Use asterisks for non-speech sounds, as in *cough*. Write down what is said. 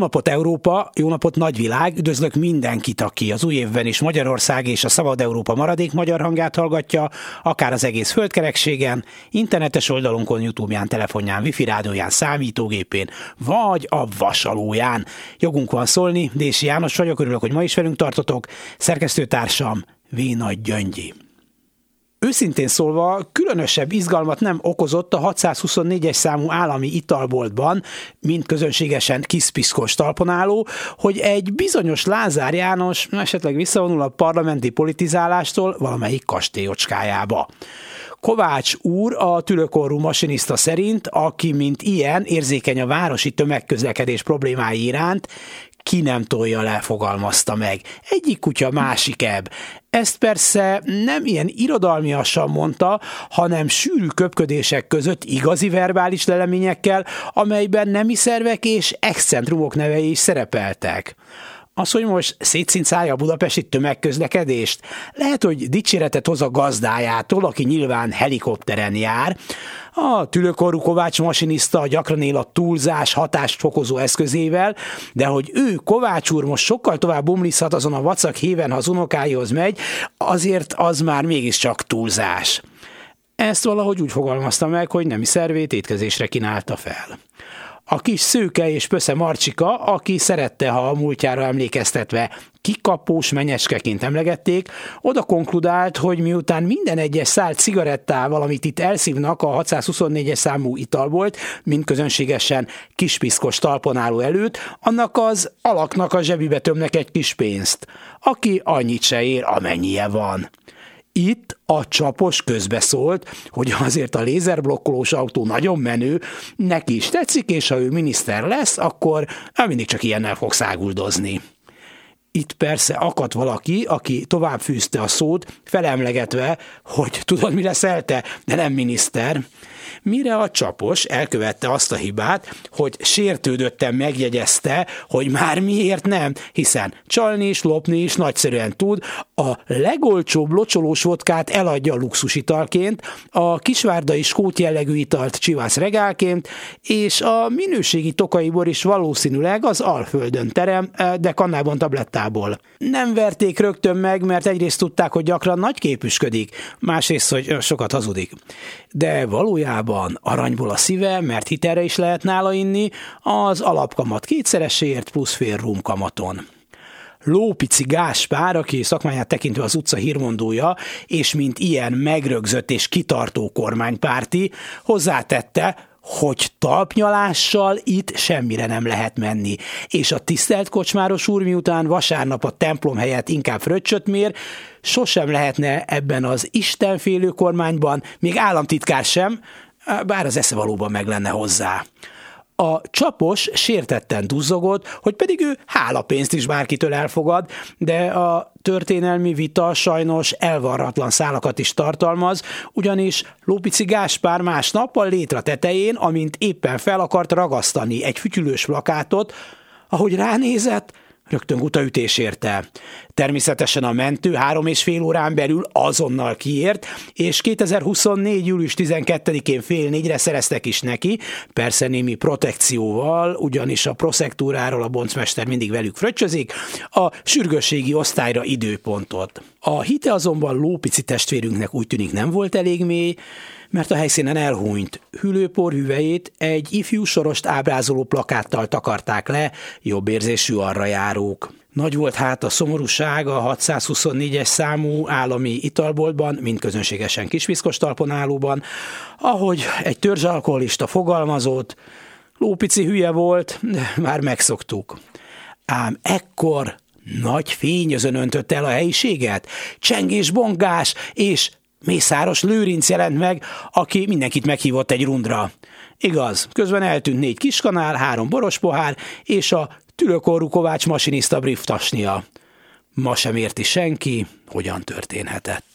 napot Európa, jó napot nagyvilág, üdvözlök mindenkit, aki az új évben is Magyarország és a Szabad Európa maradék magyar hangját hallgatja, akár az egész földkerekségen, internetes oldalunkon, Youtube-ján, telefonján, wifi rádióján, számítógépén, vagy a vasalóján. Jogunk van szólni, Dési János vagyok, örülök, hogy ma is velünk tartotok, szerkesztőtársam V. Nagy Gyöngyi. Őszintén szólva, különösebb izgalmat nem okozott a 624-es számú állami italboltban, mint közönségesen kiszpiszkos talponáló, hogy egy bizonyos Lázár János esetleg visszavonul a parlamenti politizálástól valamelyik kastélyocskájába. Kovács úr a tülökorú masinista szerint, aki mint ilyen érzékeny a városi tömegközlekedés problémái iránt, ki nem tolja le, fogalmazta meg. Egyik kutya, másik ebb. Ezt persze nem ilyen irodalmiasan mondta, hanem sűrű köpködések között igazi verbális leleményekkel, amelyben nemi szervek és excentrumok nevei is szerepeltek. Az, hogy most szétszincálja a budapesti tömegközlekedést, lehet, hogy dicséretet hoz a gazdájától, aki nyilván helikopteren jár, a tülökorú Kovács masinista gyakran él a túlzás hatást fokozó eszközével, de hogy ő Kovács úr most sokkal tovább bomlizhat azon a vacak héven, ha az unokáihoz megy, azért az már mégiscsak túlzás. Ezt valahogy úgy fogalmazta meg, hogy nemi szervét étkezésre kínálta fel a kis szőke és pösze Marcsika, aki szerette, ha a múltjára emlékeztetve. Kikapós menyeskeként emlegették, oda konkludált, hogy miután minden egyes szál cigarettával, amit itt elszívnak a 624-es számú ital volt, mint közönségesen kispiszkos talponáló előtt, annak az alaknak a zsebibe tömnek egy kis pénzt, aki annyit se ér, amennyie van. Itt a csapos közbeszólt, hogy azért a lézerblokkolós autó nagyon menő, neki is tetszik, és ha ő miniszter lesz, akkor mindig csak ilyennel fog száguldozni. Itt persze akadt valaki, aki tovább fűzte a szót, felemlegetve, hogy tudod, mi leszel te, de nem miniszter mire a csapos elkövette azt a hibát, hogy sértődötten megjegyezte, hogy már miért nem, hiszen csalni is, lopni is nagyszerűen tud, a legolcsóbb locsolós vodkát eladja luxusitalként, a kisvárdai skót jellegű italt csivász regálként, és a minőségi tokai bor is valószínűleg az Alföldön terem, de kannában tablettából. Nem verték rögtön meg, mert egyrészt tudták, hogy gyakran nagy képüsködik, másrészt, hogy sokat hazudik. De valójában van aranyból a szíve, mert hitelre is lehet nála inni, az alapkamat kétszereséért plusz fél rumkamaton. Lópici Gáspár, aki szakmáját tekintve az utca hírmondója, és mint ilyen megrögzött és kitartó kormánypárti, hozzátette, hogy talpnyalással itt semmire nem lehet menni. És a tisztelt kocsmáros úr miután vasárnap a templom helyett inkább fröccsöt mér, sosem lehetne ebben az istenfélő kormányban, még államtitkár sem, bár az esze valóban meg lenne hozzá. A csapos sértetten duzzogott, hogy pedig ő hálapénzt is bárkitől elfogad, de a történelmi vita sajnos elvarratlan szálakat is tartalmaz, ugyanis Lópici Gáspár másnap a létre tetején, amint éppen fel akart ragasztani egy fütyülős plakátot, ahogy ránézett, rögtön gutaütés érte. Természetesen a mentő három és fél órán belül azonnal kiért, és 2024. július 12-én fél négyre szereztek is neki, persze némi protekcióval, ugyanis a proszektúráról a boncmester mindig velük fröccsözik, a sürgősségi osztályra időpontot. A hite azonban Lópici testvérünknek úgy tűnik nem volt elég mély, mert a helyszínen elhúnyt. Hülőpor hüvejét egy ifjú sorost ábrázoló plakáttal takarták le, jobb érzésű arra járók. Nagy volt hát a szomorúság a 624-es számú állami italboltban, mint közönségesen kisviszkos talponálóban, ahogy egy törzsalkoholista fogalmazott, lópici hülye volt, de *laughs* már megszoktuk. Ám ekkor nagy fényözön öntött el a helyiséget, csengés, bongás és Mészáros Lőrinc jelent meg, aki mindenkit meghívott egy rundra. Igaz, közben eltűnt négy kiskanál, három boros pohár, és a tülökorú Kovács masinista brieftasnia. Ma sem érti senki, hogyan történhetett.